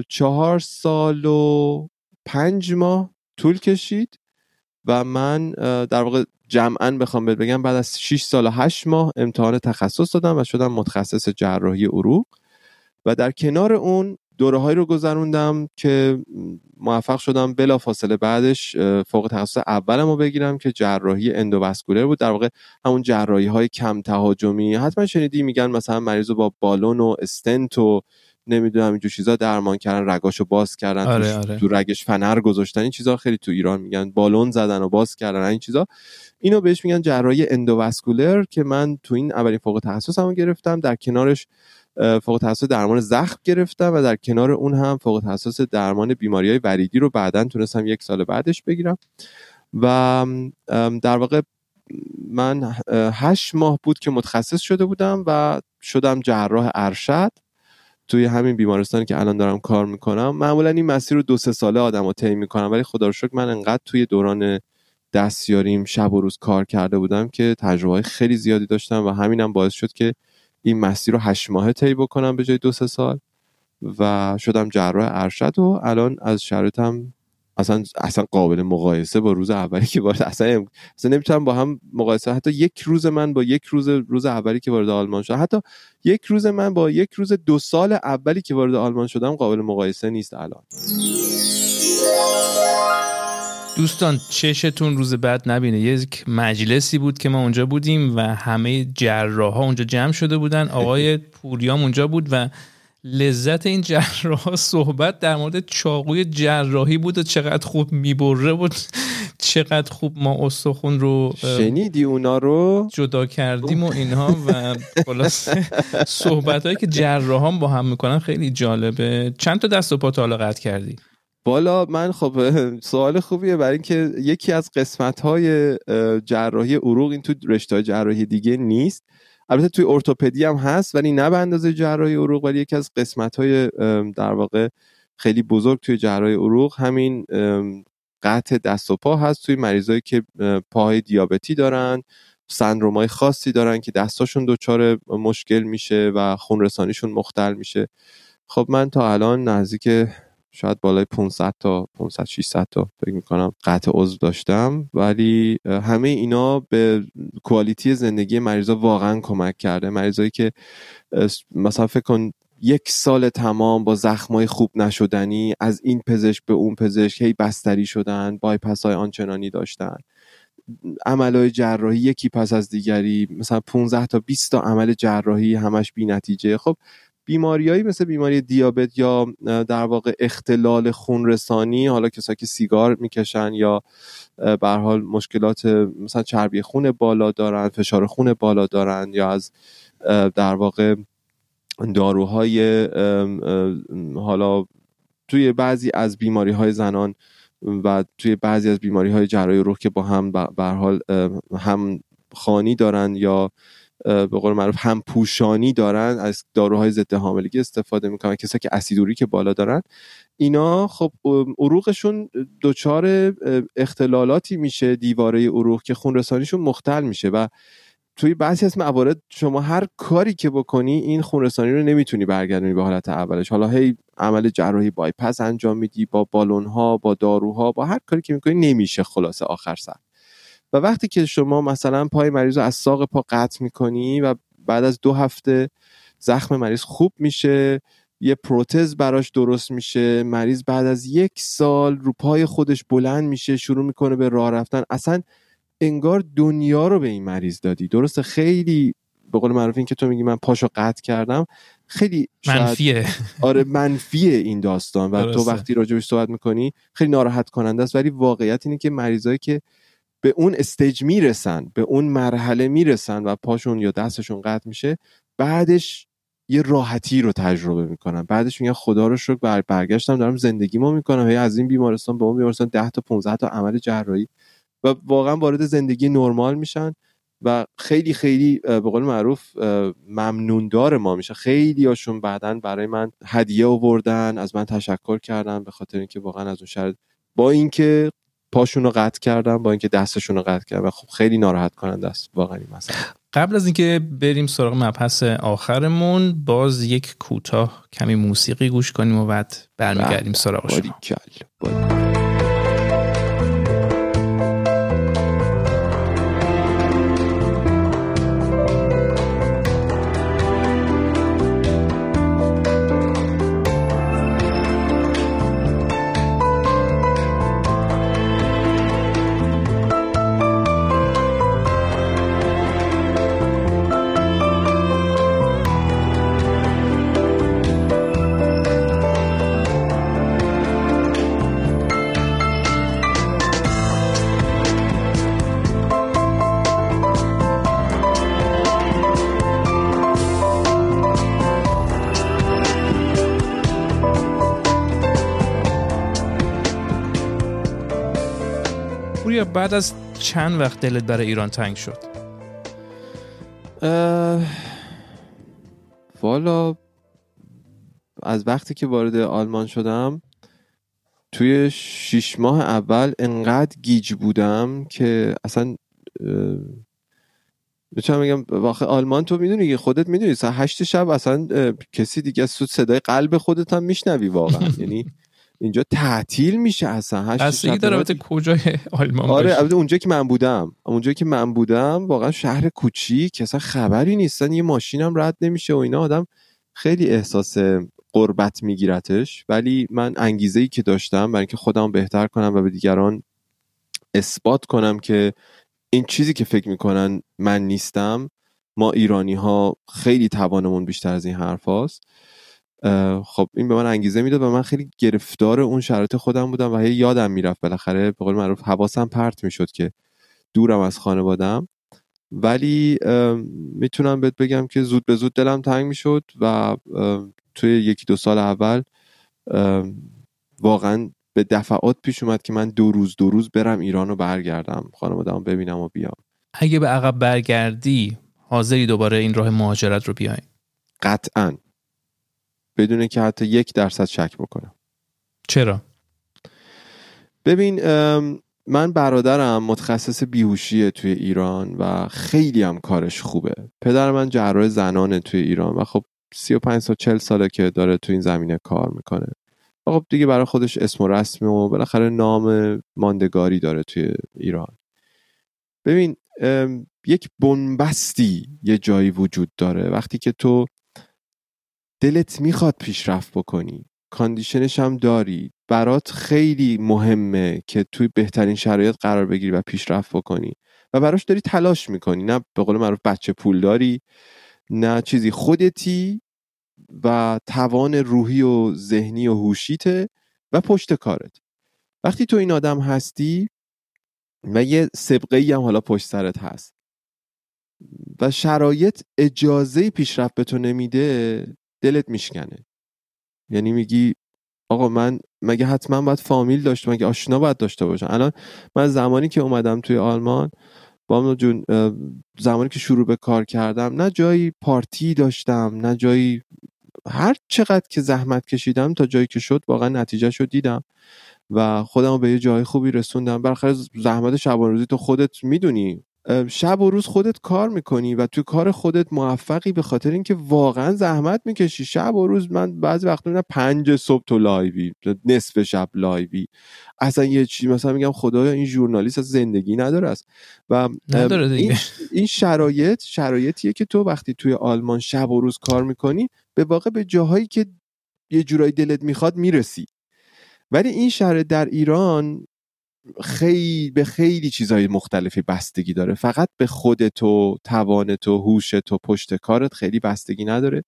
چهار سال و پنج ماه طول کشید و من در واقع جمعا بخوام بگم بعد از 6 سال و 8 ماه امتحان تخصص دادم و شدم متخصص جراحی عروق و در کنار اون دوره هایی رو گذروندم که موفق شدم بلا فاصله بعدش فوق تخصص اولم رو بگیرم که جراحی اندوواسکولر بود. در واقع همون جراحی های کم تهاجمی. حتما شنیدی میگن مثلا مریض رو با بالون و استنت و نمی‌دونم اینجور چیزا درمان کردن رگاشو باز کردن آره، آره. تو رگش فنر گذاشتن. این چیزا خیلی تو ایران میگن بالون زدن و باز کردن این چیزا. اینو بهش میگن جراحی اندوواسکولر که من تو این اولین فوق تخصصمو گرفتم. در کنارش فوق تخصص درمان زخم گرفتم و در کنار اون هم فوق تخصص درمان بیماری های وریدی رو بعدا تونستم یک سال بعدش بگیرم. و در واقع من هشت ماه بود که متخصص شده بودم و شدم جراح ارشد توی همین بیمارستانی که الان دارم کار می‌کنم. معمولا این مسیر رو دو سه ساله آدم رو طی می‌کنم ولی خدا رو شکر من انقدر توی دوران دستیاریم شب و روز کار کرده بودم که تجربه خیلی زیادی داشتم و همینم باعث شد که این مسیر رو هشت ماه طی بکنم به جای دو سه سال و شدم جراح ارشد و الان از شرایطم اصلا اصلا قابل مقایسه با روز اولی که وارد اصلا اصلا نمی‌تونم با هم مقایسه حتی یک روز من با یک روز روز اولی که وارد آلمان شدم حتی یک روز من با یک روز دو سال اولی که وارد آلمان شدم قابل مقایسه نیست الان. دوستان چشتون روز بعد نبینه. یک مجلسی بود که ما اونجا بودیم و همه جراح ها اونجا جمع شده بودن. آقای پوریام اونجا بود و لذت این جراح صحبت در مورد چاقوی جراحی بود و چقدر خوب می‌بره بود چقدر خوب ما استخون رو شنیدی اونا رو؟ جدا کردیم و اینها و خلاص صحبت هایی که جراحان با هم می‌کنن خیلی جالبه. چند تا دست و پا تا قطع کردی؟ بالا من خب سوال خوبیه برای اینکه یکی از قسمت های جراحی عروق این تو رشته جراحی دیگه نیست. البته توی ارتوپدی هم هست ولی نه به اندازه جراحی عروق ولی یکی از قسمت های در واقع خیلی بزرگ توی جراحی عروق همین قطع دست و پا هست توی مریضایی که پاهای دیابتی دارن سندرومای خاصی دارن که دستاشون دچار مشکل میشه و خونرسانیشون مختل میشه. خب من تا الان نزدیک شاید بالای 500 تا 500 600 تا فکر می‌کنم قطع عضو داشتم. ولی همه اینا به کوالیتی زندگی مریضا واقعا کمک کرده. مریضایی که مثلا فکر کن یک سال تمام با زخمای خوب نشدنی از این پزشک به اون پزشک هی بستری شدن بایپس های آنچنانی داشتن. عملهای جراحی یکی پس از دیگری مثلا 15 تا 20 تا عمل جراحی همش بی نتیجه. خب بیماریایی مثل بیماری دیابت یا در واقع اختلال خونرسانی حالا کسایی که سیگار می‌کشن یا به حال مشکلات مثلا چربی خون بالا دارن فشار خون بالا دارن یا از در واقع داروهای حالا توی بعضی از بیماری های زنان و توی بعضی از بیماری های جراحی روح که با هم به حال هم خانی دارن یا به قول معروف هم پوشانی دارن از داروهای ضد حاملگی استفاده می‌کنن کسایی که اسیدوری که بالا دارن. اینا خب عروقشون دچار اختلالاتی میشه دیواره عروق که خون رسانیشون مختل میشه و توی بعضی از موارد شما هر کاری که بکنی این خونرسانی رو نمی‌تونی برگردونی به حالت اولش. حالا هی عمل جراحی بایپس انجام میدی با بالون ها با داروها با هر کاری که می‌کنی نمیشه خلاصه آخر سر. و وقتی که شما مثلا پای مریض رو از ساق پا قطع می‌کنی و بعد از دو هفته زخم مریض خوب میشه یه پروتز براش درست میشه مریض بعد از یک سال رو پای خودش بلند میشه شروع می‌کنه به راه رفتن اصلا انگار دنیا رو به این مریض دادی. درسته خیلی به قول معروف این که تو میگی من پاشو قطع کردم خیلی منفیه. آره منفیه این داستان و تو وقتی راجبش صحبت می‌کنی خیلی ناراحت کننده است ولی واقعیت اینه که مریضایی که به اون استیج می‌رسن به اون مرحله می‌رسن و پاشون یا دستشون قطع میشه بعدش یه راحتی رو تجربه می‌کنن. بعدش میگن خدا رو شکر بر برگشتم دارم زندگیمو می‌کنم. هی از این بیمارستان به اون بیمارستان 10 تا 15 تا عمل جراحی و واقعا وارد زندگی نرمال میشن و خیلی خیلی به قول معروف ممنوندار ما میشه. خیلی هاشون بعدا برای من هدیه آوردن از من تشکر کردن به خاطر اینکه واقعا از اون شرط. با اینکه پاشون رو قطع کردم با اینکه دستشون رو قطع کردم. و خب خیلی ناراحت کننده است. واقعا این مثلا قبل از اینکه بریم سراغ مبحث آخرمون باز یک کوتاه کمی موسیقی گوش کنیم و بعد برمیگردیم بله، سراغ شما. بعد از چند وقت دلت برای ایران تنگ شد؟ والا از وقتی که وارد آلمان شدم توی شیش ماه اول انقدر گیج بودم که اصلا می‌تونم بگم واقع آلمان تو می‌دونی که خودت می‌دونی ساعت هشت شب اصلا کسی دیگه صدای قلب خودت هم میشنوی واقعا. یعنی اینجا تعطیل میشه اصلا. هشت داره کجای آلمان آره البته اونجا که من بودم. اونجا که من بودم واقعا شهر کوچیک اصلا خبری نیستن یه ماشینم رد نمیشه و اینا. آدم خیلی احساس قربت میگیرتش. ولی من انگیزه ای که داشتم برای اینکه خودم بهتر کنم و به دیگران اثبات کنم که این چیزی که فکر می‌کنن من نیستم ما ایرانی ها خیلی توانمون بیشتر از این حرف هاست. خب این به من انگیزه می‌داد و من خیلی گرفتار اون شرایط خودم بودم و هی یادم می‌رفت بالاخره به قول معروف حواسم پرت می‌شد که دورم از خانوادم ولی می‌تونم بهت بگم که زود به زود دلم تنگ می‌شد و توی یکی دو سال اول واقعا به دفعات پیش اومد که من دو روز دو روز برم ایران رو برگردم خانوادم ببینم و بیام. اگه به عقب برگردی حاضری دوباره این راه مهاجرت رو بیاین قطعا. بدون که حتی یک درصد شک بکنم. چرا؟ ببین من برادرم متخصص بیهوشیه توی ایران و خیلی هم کارش خوبه. پدر من جراح زنانه توی ایران و خب 35 سال 40 ساله که داره توی این زمینه کار می‌کنه. و خب دیگه برای خودش اسم و رسم و بالاخره نام ماندگاری داره توی ایران. ببین یک بنبستی یه جایی وجود داره. وقتی که تو دلت می‌خواد پیشرفت بکنی. کاندیشنش هم داری. برات خیلی مهمه که توی بهترین شرایط قرار بگیری و پیشرفت بکنی. و براش داری تلاش می‌کنی. نه به قول معروف بچه پول داری نه چیزی. خودتی و توان روحی و ذهنی و هوشیته و پشت کارت. وقتی تو این آدم هستی و یه سبقه ای هم حالا پشت سرت هست و شرایط اجازه پیشرفت به تو نمیده دلت میشکنه. یعنی میگی آقا من مگه حتما باید فامیل داشته مگه آشنا باید داشته باشم؟ الان من زمانی که اومدم توی آلمان با جون زمانی که شروع به کار کردم نه جایی پارتی داشتم نه جایی هر چقدر که زحمت کشیدم تا جایی که شد واقعا نتیجه شد دیدم و خودم به یه جای خوبی رسوندم. بالاخره زحمت شبانه تو خودت می‌دونی. شب و روز خودت کار می‌کنی و تو کار خودت موفقی به خاطر اینکه واقعا زحمت می‌کشی. شب و روز من بعضی وقتا می‌بینم پنج صبح تو لایوی نصف شب لایوی. اصلا یه چیزی مثلا میگم خدایا این ژورنالیست از زندگی نداره است. و نداره این, این شرایط شرایطیه که تو وقتی توی آلمان شب و روز کار می‌کنی به واقع به جاهایی که یه جورایی دلت می‌خواد می‌رسی. ولی این شرایط در ایران خیلی به خیلی چیزهای مختلفی بستگی داره. فقط به خودت و توانت و هوشت و پشت کارت خیلی بستگی نداره.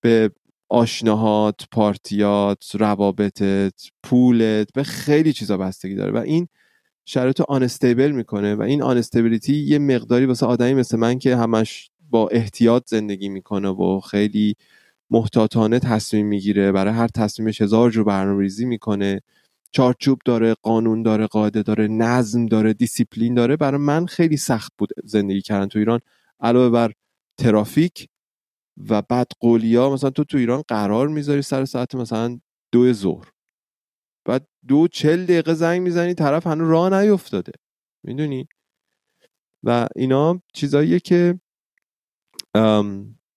به آشناهات پارتیات روابطت پولت به خیلی چیزا بستگی داره. و این شرایط آنستیبل می‌کنه و این آنستیبلیتی یه مقداری واسه آدمی مثل من که همش با احتیاط زندگی می‌کنه و خیلی محتاطانه تصمیم می‌گیره. برای هر تصمیمش هزار جور برنامه ریزی می‌کنه. چارچوب داره قانون داره قاعده داره نظم داره دیسیپلین داره. برای من خیلی سخت بود زندگی کردن تو ایران. علاوه بر ترافیک و بدقولیا مثلا تو تو ایران قرار می‌ذاری سر ساعت مثلا دو ظهر. بعد دو چل دقیقه زنگ می‌زنی طرف هنوز راه نیفتاده. می‌دونی؟ و اینا چیزاییه که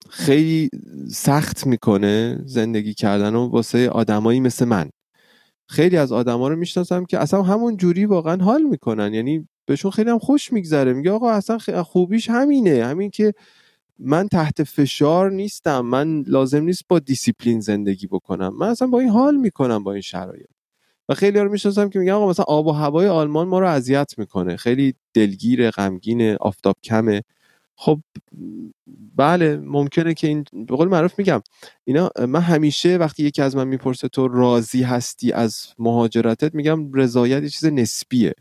خیلی سخت می‌کنه زندگی کردن و واسه آدمایی مثل من. خیلی از آدما رو می‌شناسم که اصلا همون جوری واقعا حال می‌کنن. یعنی بهشون خیلی هم خوش میگذره. میگه آقا اصلا خوبیش همینه. همین که من تحت فشار نیستم. من لازم نیست با دیسیپلین زندگی بکنم. من اصلا با این حال می‌کنم با این شرایط. و خیلی رو می‌شناسم که میگن آقا مثلا آب و هوای آلمان ما رو اذیت می‌کنه. خیلی دلگیر غمگین آفتاب کمه. خب بله ممکنه که این به قول معروف میگم اینا من همیشه وقتی یکی از من می‌پرسه تو راضی هستی از مهاجرتت میگم رضایت یه چیز نسبیه.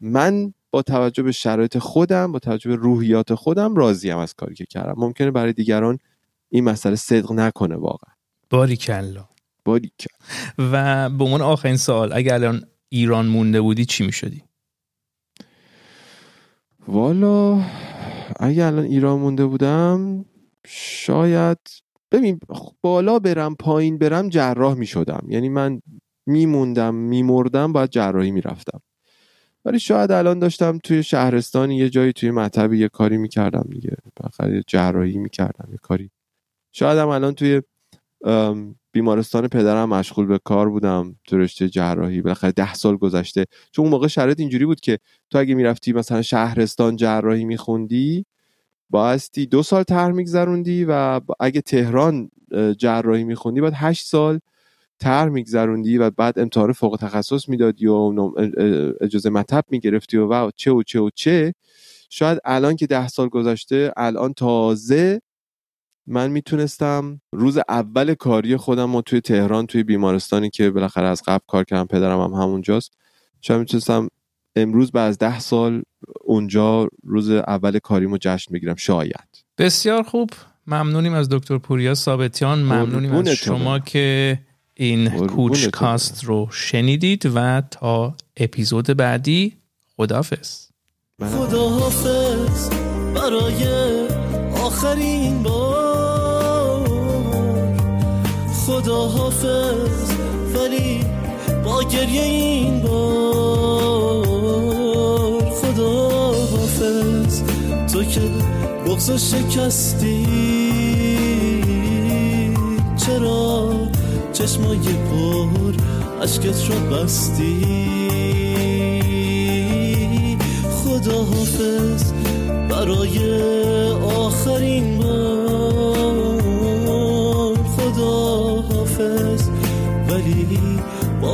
من با توجه به شرایط خودم با توجه به روحیات خودم راضیم از کاری که کردم. ممکنه برای دیگران این مسئله صدق نکنه واقعا. باریکلا. باریکلا. و به عنوان آخرین سوال اگر الان ایران مونده بودی چی می‌شدی؟ والا اگه الان ایران مونده بودم شاید ببین بالا برم پایین برم جراح می شدم یعنی من میموندم میمردم باید جراحی می‌رفتم. ولی شاید الان داشتم توی شهرستانی یه جایی توی مطبی یه کاری می‌کردم دیگه. بخیر جراحی می‌کردم یه کاری. شاید هم الان توی بیمارستان پدرم مشغول به کار بودم تو رشته جراحی. بالاخره ده سال گذشته. چون اون موقع شرایط اینجوری بود که تو اگه می‌رفتی مثلا شهرستان جراحی میخوندی بایستی دو سال تر میگذروندی و اگه تهران جراحی میخوندی باید هشت سال تر میگذروندی و بعد امتحان فوق تخصص می‌دادی و اجازه مطب می‌گرفتی و, و چه و چه و چه. شاید الان که ده سال گذشته الان تازه من می‌تونستم روز اول کاری خودم و توی تهران توی بیمارستانی که بالاخره از قبل کار کردم پدرم هم همونجاست شاید می‌تونستم امروز بعد از ده سال اونجا روز اول کاریمو جشن بگیرم شاید. بسیار خوب. ممنونیم از دکتر پوریا ثابتیان. ممنونیم از شما که این کوچ کاست رو شنیدید و تا اپیزود بعدی خداحافظ. خداحافظ. برای آخرین بار خدا حافظ ولی با گریه این بار خدا حافظ. تو که بغزا شکستی چرا چشمای پر عشقت رو بستی؟ خدا حافظ برای آخرین بار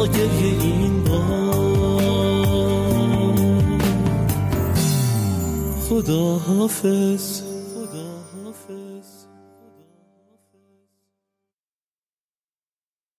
با این بار خدا حافظ